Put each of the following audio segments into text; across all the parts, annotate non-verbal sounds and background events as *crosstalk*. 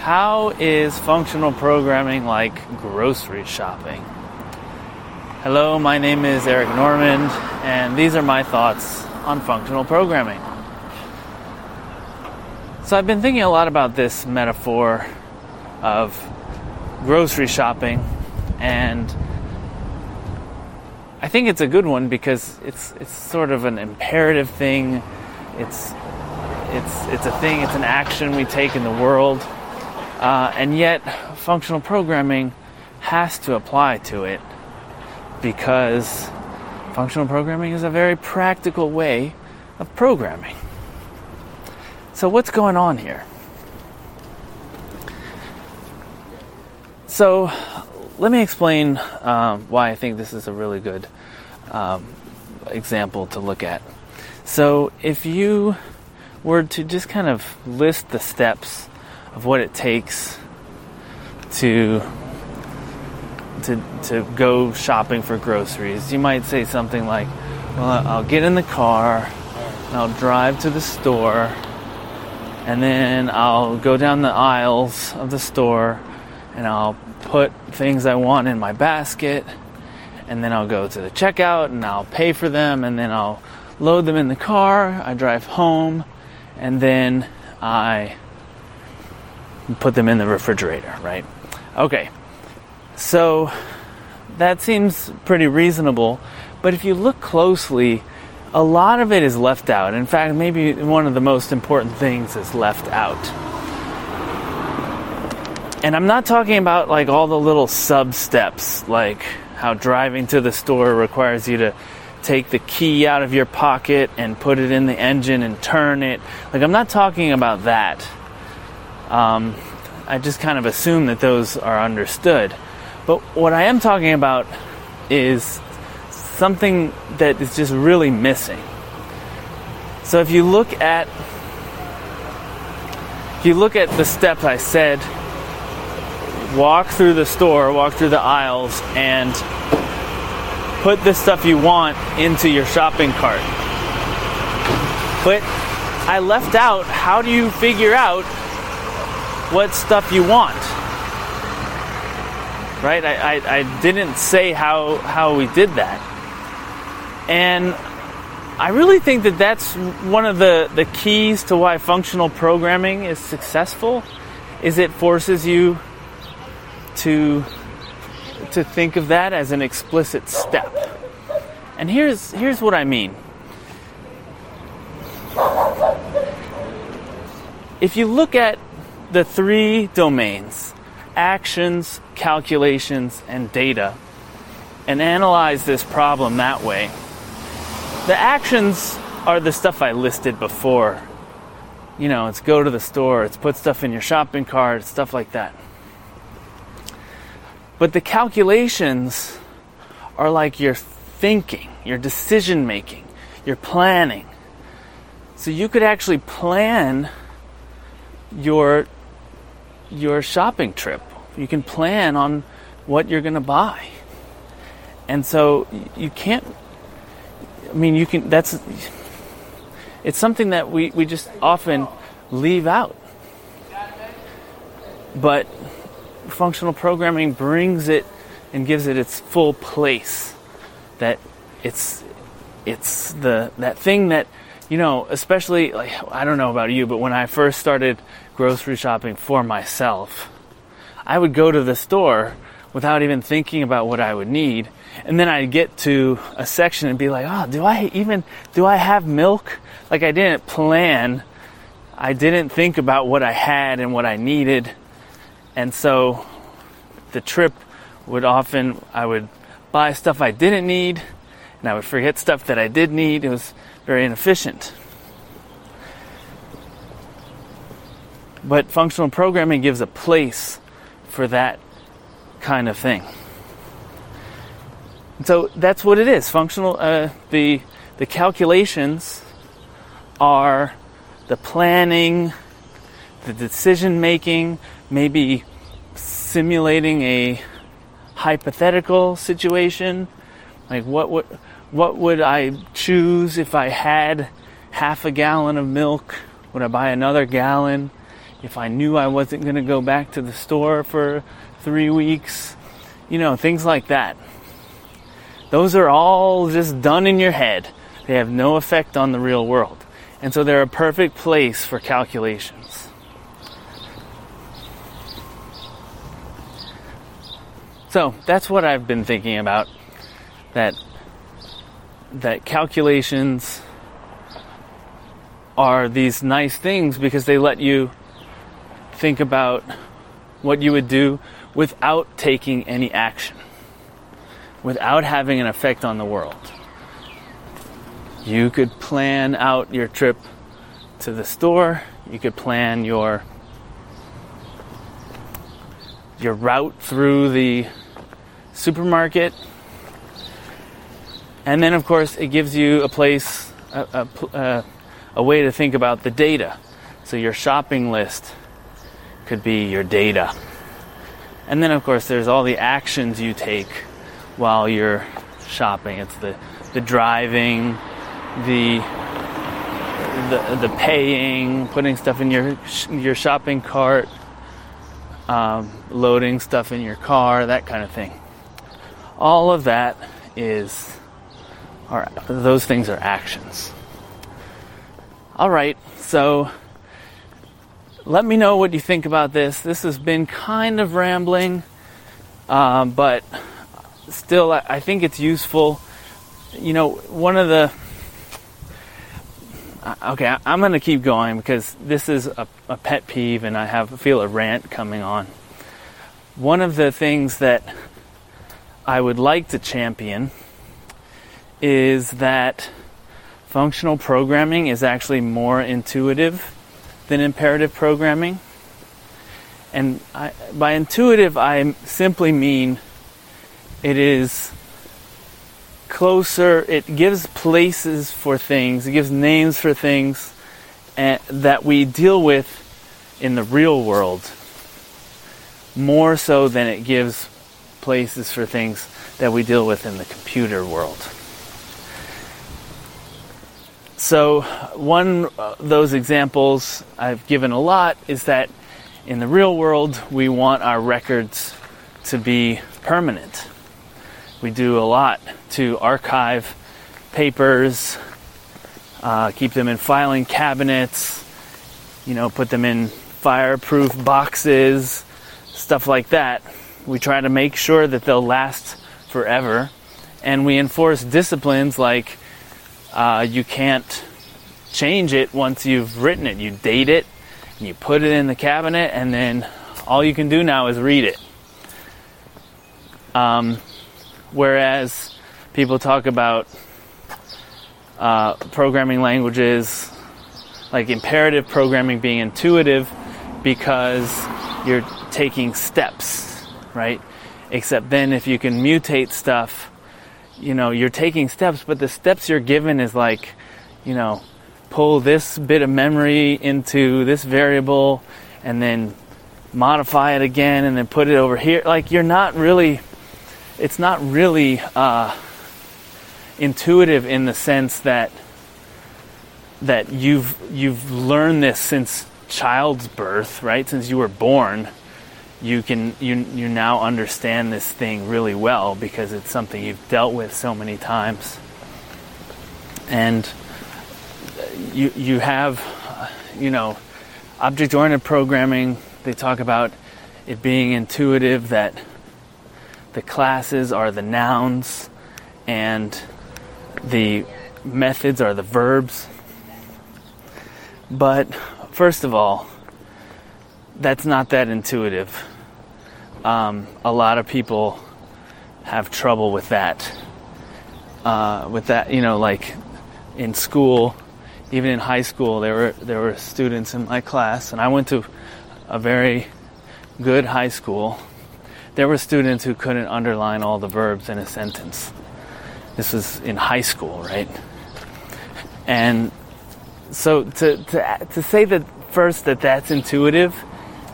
How is functional programming like grocery shopping? Hello, my name is Eric Normand, and these are my thoughts on functional programming. So, I've been thinking a lot about this metaphor of grocery shopping, and I think it's a good one because it's it's sort of an imperative thing. It's it's it's a thing. It's an action we take in the world, uh, and yet functional programming has to apply to it because functional programming is a very practical way of programming. So what's going on here? So let me explain um, why I think this is a really good um, example to look at. So if you were to just kind of list the steps of what it takes to to to go shopping for groceries, you might say something like, "Well, I'll get in the car, I'll drive to the store, and then I'll go down the aisles of the store, and I'll put things I want in my basket, and then I'll go to the checkout and I'll pay for them, and then I'll load them in the car. I drive home, and then I put them in the refrigerator, right? Okay, so that seems pretty reasonable, but if you look closely, a lot of it is left out. In fact, maybe one of the most important things is left out. And I'm not talking about like all the little sub steps, like how driving to the store requires you to take the key out of your pocket and put it in the engine and turn it. Like, I'm not talking about that. Um, I just kind of assume that those are understood. But what I am talking about is something that is just really missing. So if you look at if you look at the steps I said, walk through the store, walk through the aisles and put the stuff you want into your shopping cart. But I left out how do you figure out what stuff you want? Right? I, I, I, didn't say how, how we did that. And I really think that that's one of the, the keys to why functional programming is successful is it forces you to to think of that as an explicit step. And here's here's what I mean. If you look at the three domains, actions, calculations, and data, and analyze this problem that way, the actions are the stuff I listed before. You know, it's go to the store, it's put stuff in your shopping cart, stuff like that. But the calculations are like your thinking, your decision making, your planning. So you could actually plan your your shopping trip. You can plan on what you're going to buy. And so you can't I mean you can that's it's something that we, we just often leave out. But functional programming brings it and gives it its full place. That it's it's the that thing that you know, especially like I don't know about you, but when I first started grocery shopping for myself, I would go to the store without even thinking about what I would need. And then I'd get to a section and be like, "Oh, do I even do I have milk?" Like I didn't plan. I didn't think about what I had and what I needed. And so the trip would often, I would buy stuff I didn't need and I would forget stuff that I did need. It was very inefficient. But functional programming gives a place for that kind of thing. So that's what it is. Functional, uh, the the calculations are the planning, the decision making, maybe simulating a hypothetical situation. Like what would what would I choose if I had half a gallon of milk? Would I buy another gallon? If I knew I wasn't going to go back to the store for three weeks, you know, things like that. Those are all just done in your head. They have no effect on the real world. And so they're a perfect place for calculations. So that's what I've been thinking about. That that calculations are these nice things because they let you think about what you would do without taking any action, without having an effect on the world. You could plan out your trip to the store, you could plan your your route through the supermarket. And then of course it gives you a place a, a, uh, a way to think about the data. So your shopping list could be your data. And then, of course, there's all the actions you take while you're shopping. It's the, the driving, the, the, the paying, putting stuff in your, your shopping cart, um, loading stuff in your car, that kind of thing. All of that is, are, those things are actions. All right, so let me know what you think about this. This has been kind of rambling, um, but still, I think it's useful. You know, one of the uh, okay, I'm going to keep going because this is a, a, pet peeve, and I have feel a rant coming on. One of the things that I would like to champion is that functional programming is actually more intuitive than imperative programming. And I, by intuitive, I simply mean it is closer, it gives places for things, it gives names for things and, that we deal with in the real world more so than it gives places for things that we deal with in the computer world. So, one of those examples I've given a lot is that in the real world, we want our records to be permanent. We do a lot to archive papers, uh, keep them in filing cabinets, you know, put them in fireproof boxes, stuff like that. We try to make sure that they'll last forever, and we enforce disciplines like uh, you can't change it once you've written it. You date it, and you put it in the cabinet, and then all you can do now is read it. Um, whereas people talk about uh, programming languages like imperative programming being intuitive because you're taking steps, right? Except then if you can mutate stuff you know, you're taking steps, but the steps you're given is like, you know, pull this bit of memory into this variable and then modify it again and then put it over here. Like you're not really, it's not really uh, intuitive in the sense that that you've you've learned this since child's birth, right? Since you were born you can you you now understand this thing really well because it's something you've dealt with so many times. And you you have you know object oriented programming they talk about it being intuitive that the classes are the nouns and the methods are the verbs. But first of all that's not that intuitive. Um, a lot of people have trouble with that. Uh, with that, you know, like in school, even in high school, there were there were students in my class, and I went to a very good high school. There were students who couldn't underline all the verbs in a sentence. This was in high school, right? And so to to to say that first that that's intuitive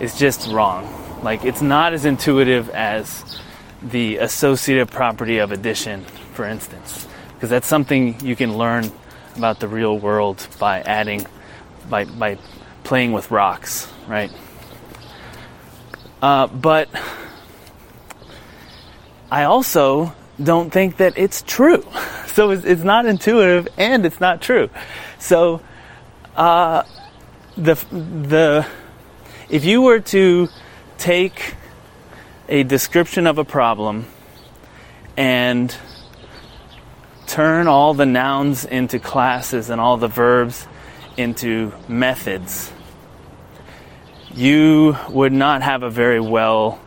is just wrong. Like it's not as intuitive as the associative property of addition, for instance, because that's something you can learn about the real world by adding, by by playing with rocks, right? Uh, but I also don't think that it's true. *laughs* So it's, it's not intuitive and it's not true. So uh, the the if you were to take a description of a problem and turn all the nouns into classes and all the verbs into methods, you would not have a very well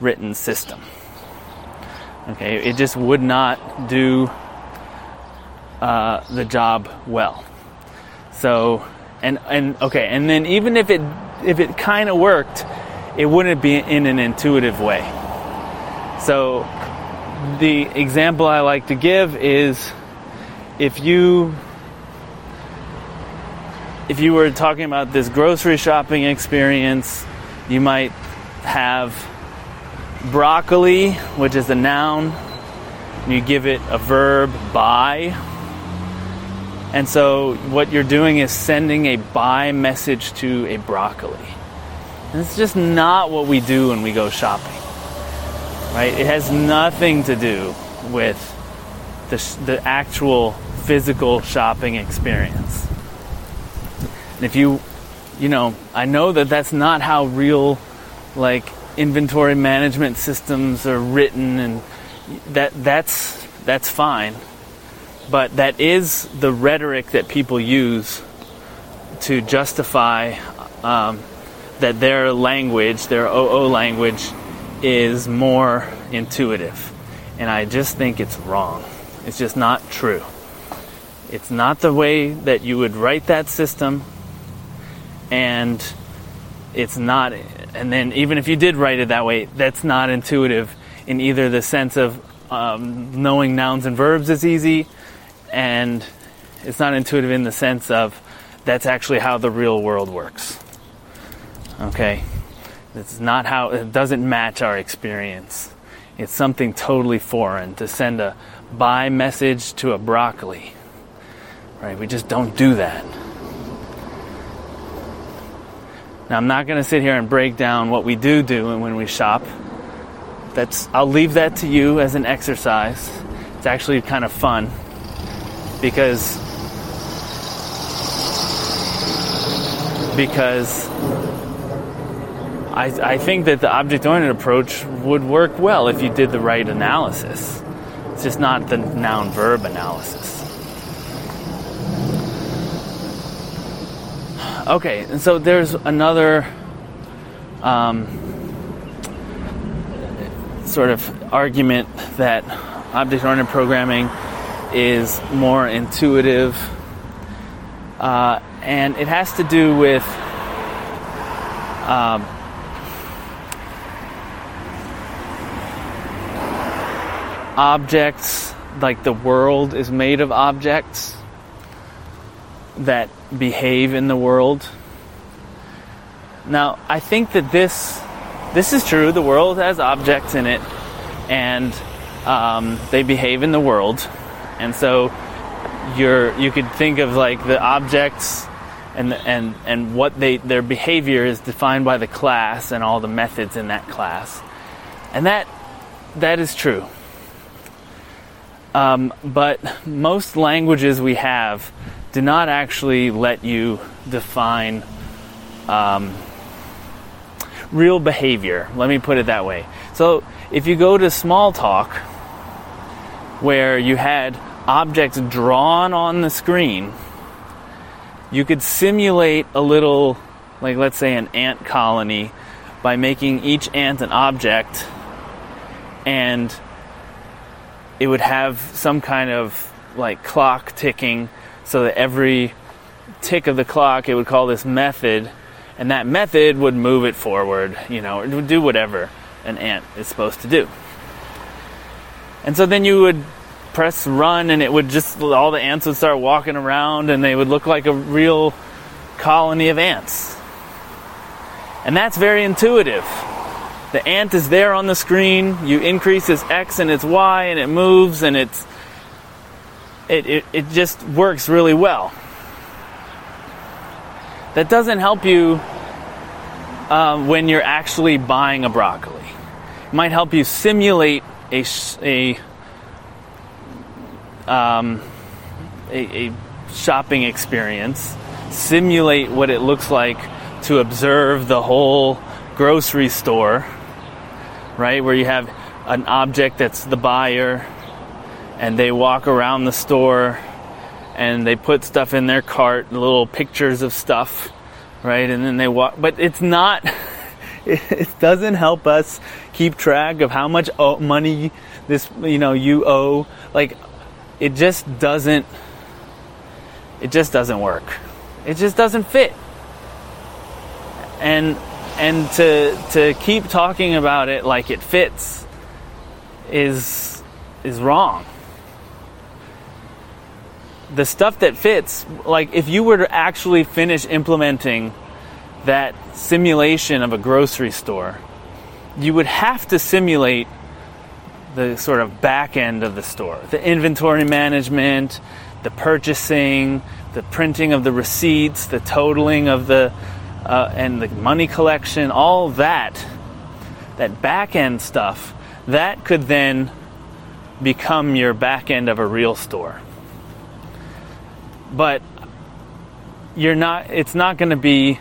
written system. Okay, it just would not do uh, the job well. So, and and okay, and then even if it if it kind of worked, it wouldn't be in an intuitive way. So, the example I like to give is if you if you were talking about this grocery shopping experience, you might have broccoli, which is a noun, you give it a verb buy. And so what you're doing is sending a buy message to a broccoli. And it's just not what we do when we go shopping. Right? It has nothing to do with the, the actual physical shopping experience. And if you, you know, I know that that's not how real, like, inventory management systems are written and that that's that's fine but that is the rhetoric that people use to justify um, that their language their OO language is more intuitive. And I just think it's wrong. It's just not true. It's not the way that you would write that system. And it's not and then even if you did write it that way that's not intuitive in either the sense of um, knowing nouns and verbs is easy and it's not intuitive in the sense of that's actually how the real world works. Okay? It's not how it doesn't match our experience. It's something totally foreign to send a buy message to a broccoli. Right? We just don't do that. Now, I'm not going to sit here and break down what we do do and when we shop. That's I'll leave that to you as an exercise. It's actually kind of fun because because I, I think that the object-oriented approach would work well if you did the right analysis. It's just not the noun-verb analysis. Okay, and so there's another um, sort of argument that object oriented programming is more intuitive, uh, and it has to do with um, objects, like the world is made of objects that behave in the world. Now, I think that this this is true. The world has objects in it, and um, they behave in the world, and so you're you could think of like the objects and and and what they their behavior is defined by the class and all the methods in that class, and that that is true. Um, but most languages we have do not actually let you define um, real behavior. Let me put it that way. So if you go to Smalltalk, where you had objects drawn on the screen, you could simulate a little, like let's say an ant colony, by making each ant an object, and it would have some kind of like clock ticking so that every tick of the clock it would call this method and that method would move it forward you know do whatever an ant is supposed to do and so then you would press run and it would just all the ants would start walking around and they would look like a real colony of ants and that's very intuitive the ant is there on the screen you increase its x and its y and it moves and it's it, it, it just works really well. That doesn't help you um, when you're actually buying a broccoli. It might help you simulate a, a, um, a, a shopping experience, simulate what it looks like to observe the whole grocery store, right? Where you have an object that's the buyer and they walk around the store and they put stuff in their cart, little pictures of stuff, right? And then they walk, but it's not, *laughs* *laughs* it doesn't help us keep track of how much oh, money this, you know, you owe. Like, it just doesn't, it just doesn't work. It just doesn't fit. And, and to, to keep talking about it like it fits is, is wrong the stuff that fits, like if you were to actually finish implementing that simulation of a grocery store, you would have to simulate the sort of back end of the store. The inventory management, the purchasing, the printing of the receipts, the totaling of the, uh, and the money collection, all that, that back end stuff, that could then become your back end of a real store. But you're not it's not going to be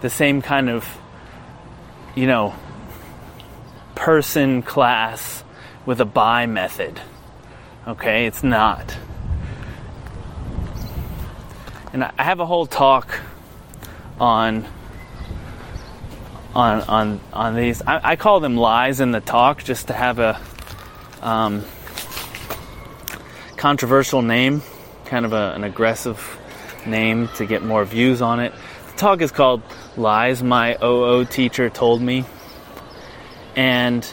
the same kind of you know person class with a buy method okay? It's not. And i have a whole talk on on on on these. I, I call them lies in the talk just to have a um, controversial name kind of a, an aggressive name to get more views on it. The talk is called Lies My OO Teacher Told Me. And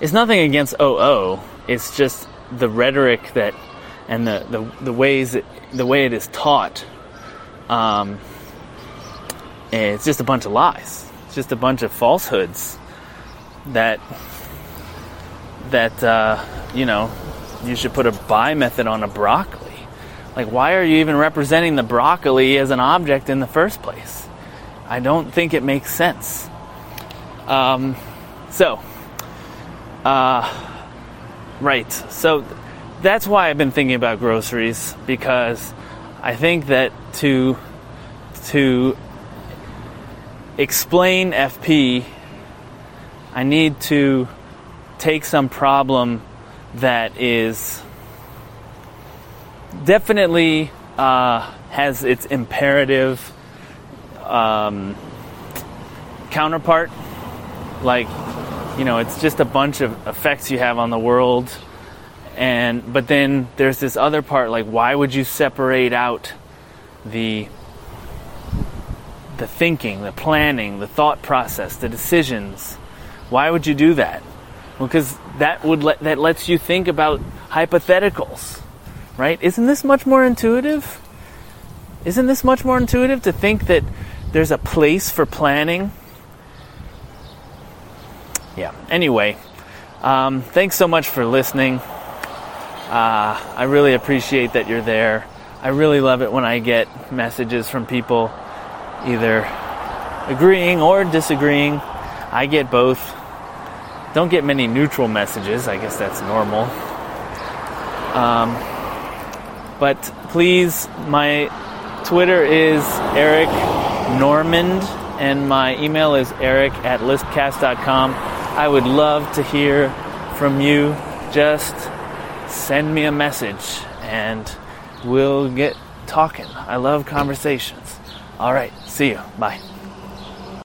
it's nothing against OO, it's just the rhetoric that and the, the, the ways it, the way it is taught. Um, it's just a bunch of lies. It's just a bunch of falsehoods that that uh, you know you should put a buy method on a broccoli like, why are you even representing the broccoli as an object in the first place? I don't think it makes sense. Um, so, uh, right. So that's why I've been thinking about groceries because I think that to to explain FP, I need to take some problem that is definitely uh, has its imperative um, counterpart. Like, you know, it's just a bunch of effects you have on the world. And but then there's this other part like why would you separate out the the thinking, the planning, the thought process, the decisions? Why would you do that? Well, because that would let, that lets you think about hypotheticals right? Isn't this much more intuitive? Isn't this much more intuitive to think that there's a place for planning? Yeah, anyway, um, thanks so much for listening. Uh, I really appreciate that you're there. I really love it when I get messages from people either agreeing or disagreeing. I get both. Don't get many neutral messages. I guess that's normal. Um, but please, my Twitter is Eric Normand, and my email is eric at lispcast.com. I would love to hear from you. Just send me a message and we'll get talking. I love conversations. All right, see you. Bye.